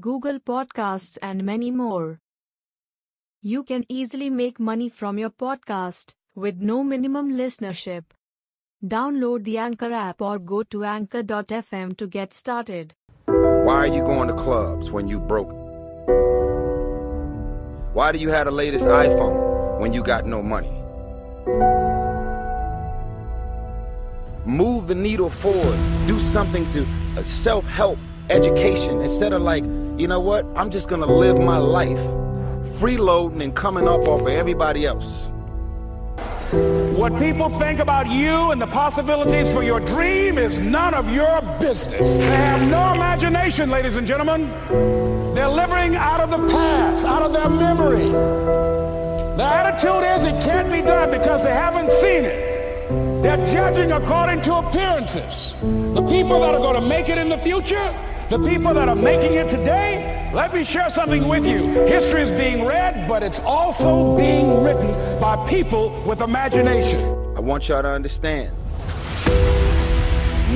Google Podcasts, and many more. You can easily make money from your podcast with no minimum listenership. Download the Anchor app or go to anchor.fm to get started. Why are you going to clubs when you broke? Why do you have the latest iPhone when you got no money? Move the needle forward. Do something to uh, self-help education instead of like, you know what? I'm just gonna live my life freeloading and coming up off of everybody else. What people think about you and the possibilities for your dream is none of your business. They have no imagination, ladies and gentlemen. They're living out of the past, out of their memory. The attitude is it can't be done because they haven't seen it. They're judging according to appearances. The people that are going to make it in the future, the people that are making it today, let me share something with you. History is being read, but it's also being written by people with imagination. I want y'all to understand.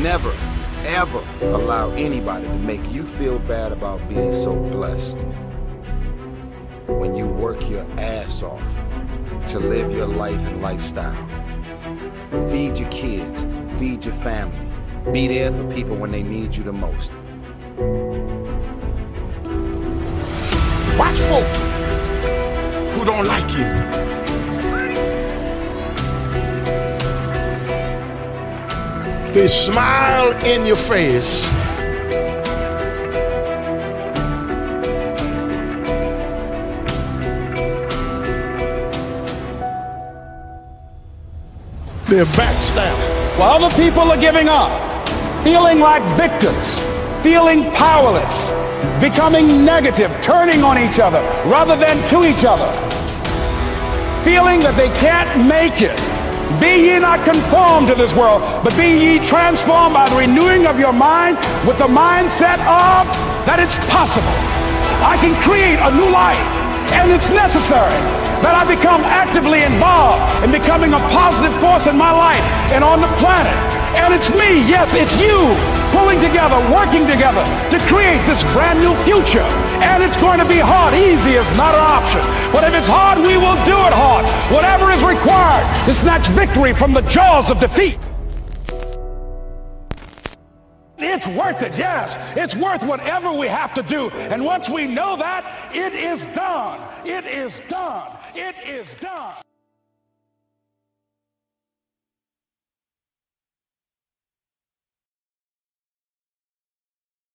Never, ever allow anybody to make you feel bad about being so blessed when you work your ass off to live your life and lifestyle. Feed your kids, feed your family. Be there for people when they need you the most. Watch folk who don't like you. They smile in your face. They're backstabbing. While other people are giving up, feeling like victims, feeling powerless, becoming negative, turning on each other rather than to each other, feeling that they can't make it. Be ye not conformed to this world, but be ye transformed by the renewing of your mind with the mindset of that it's possible. I can create a new life, and it's necessary that I become actively involved in becoming a positive force in my life and on the planet. And it's me, yes, it's you, pulling together, working together to create this brand new future. And it's going to be hard. Easy is not an option. But if it's hard, we will do it hard. Whatever is required to snatch victory from the jaws of defeat. It's worth it, yes. It's worth whatever we have to do. And once we know that, it is done. It is done. It is done.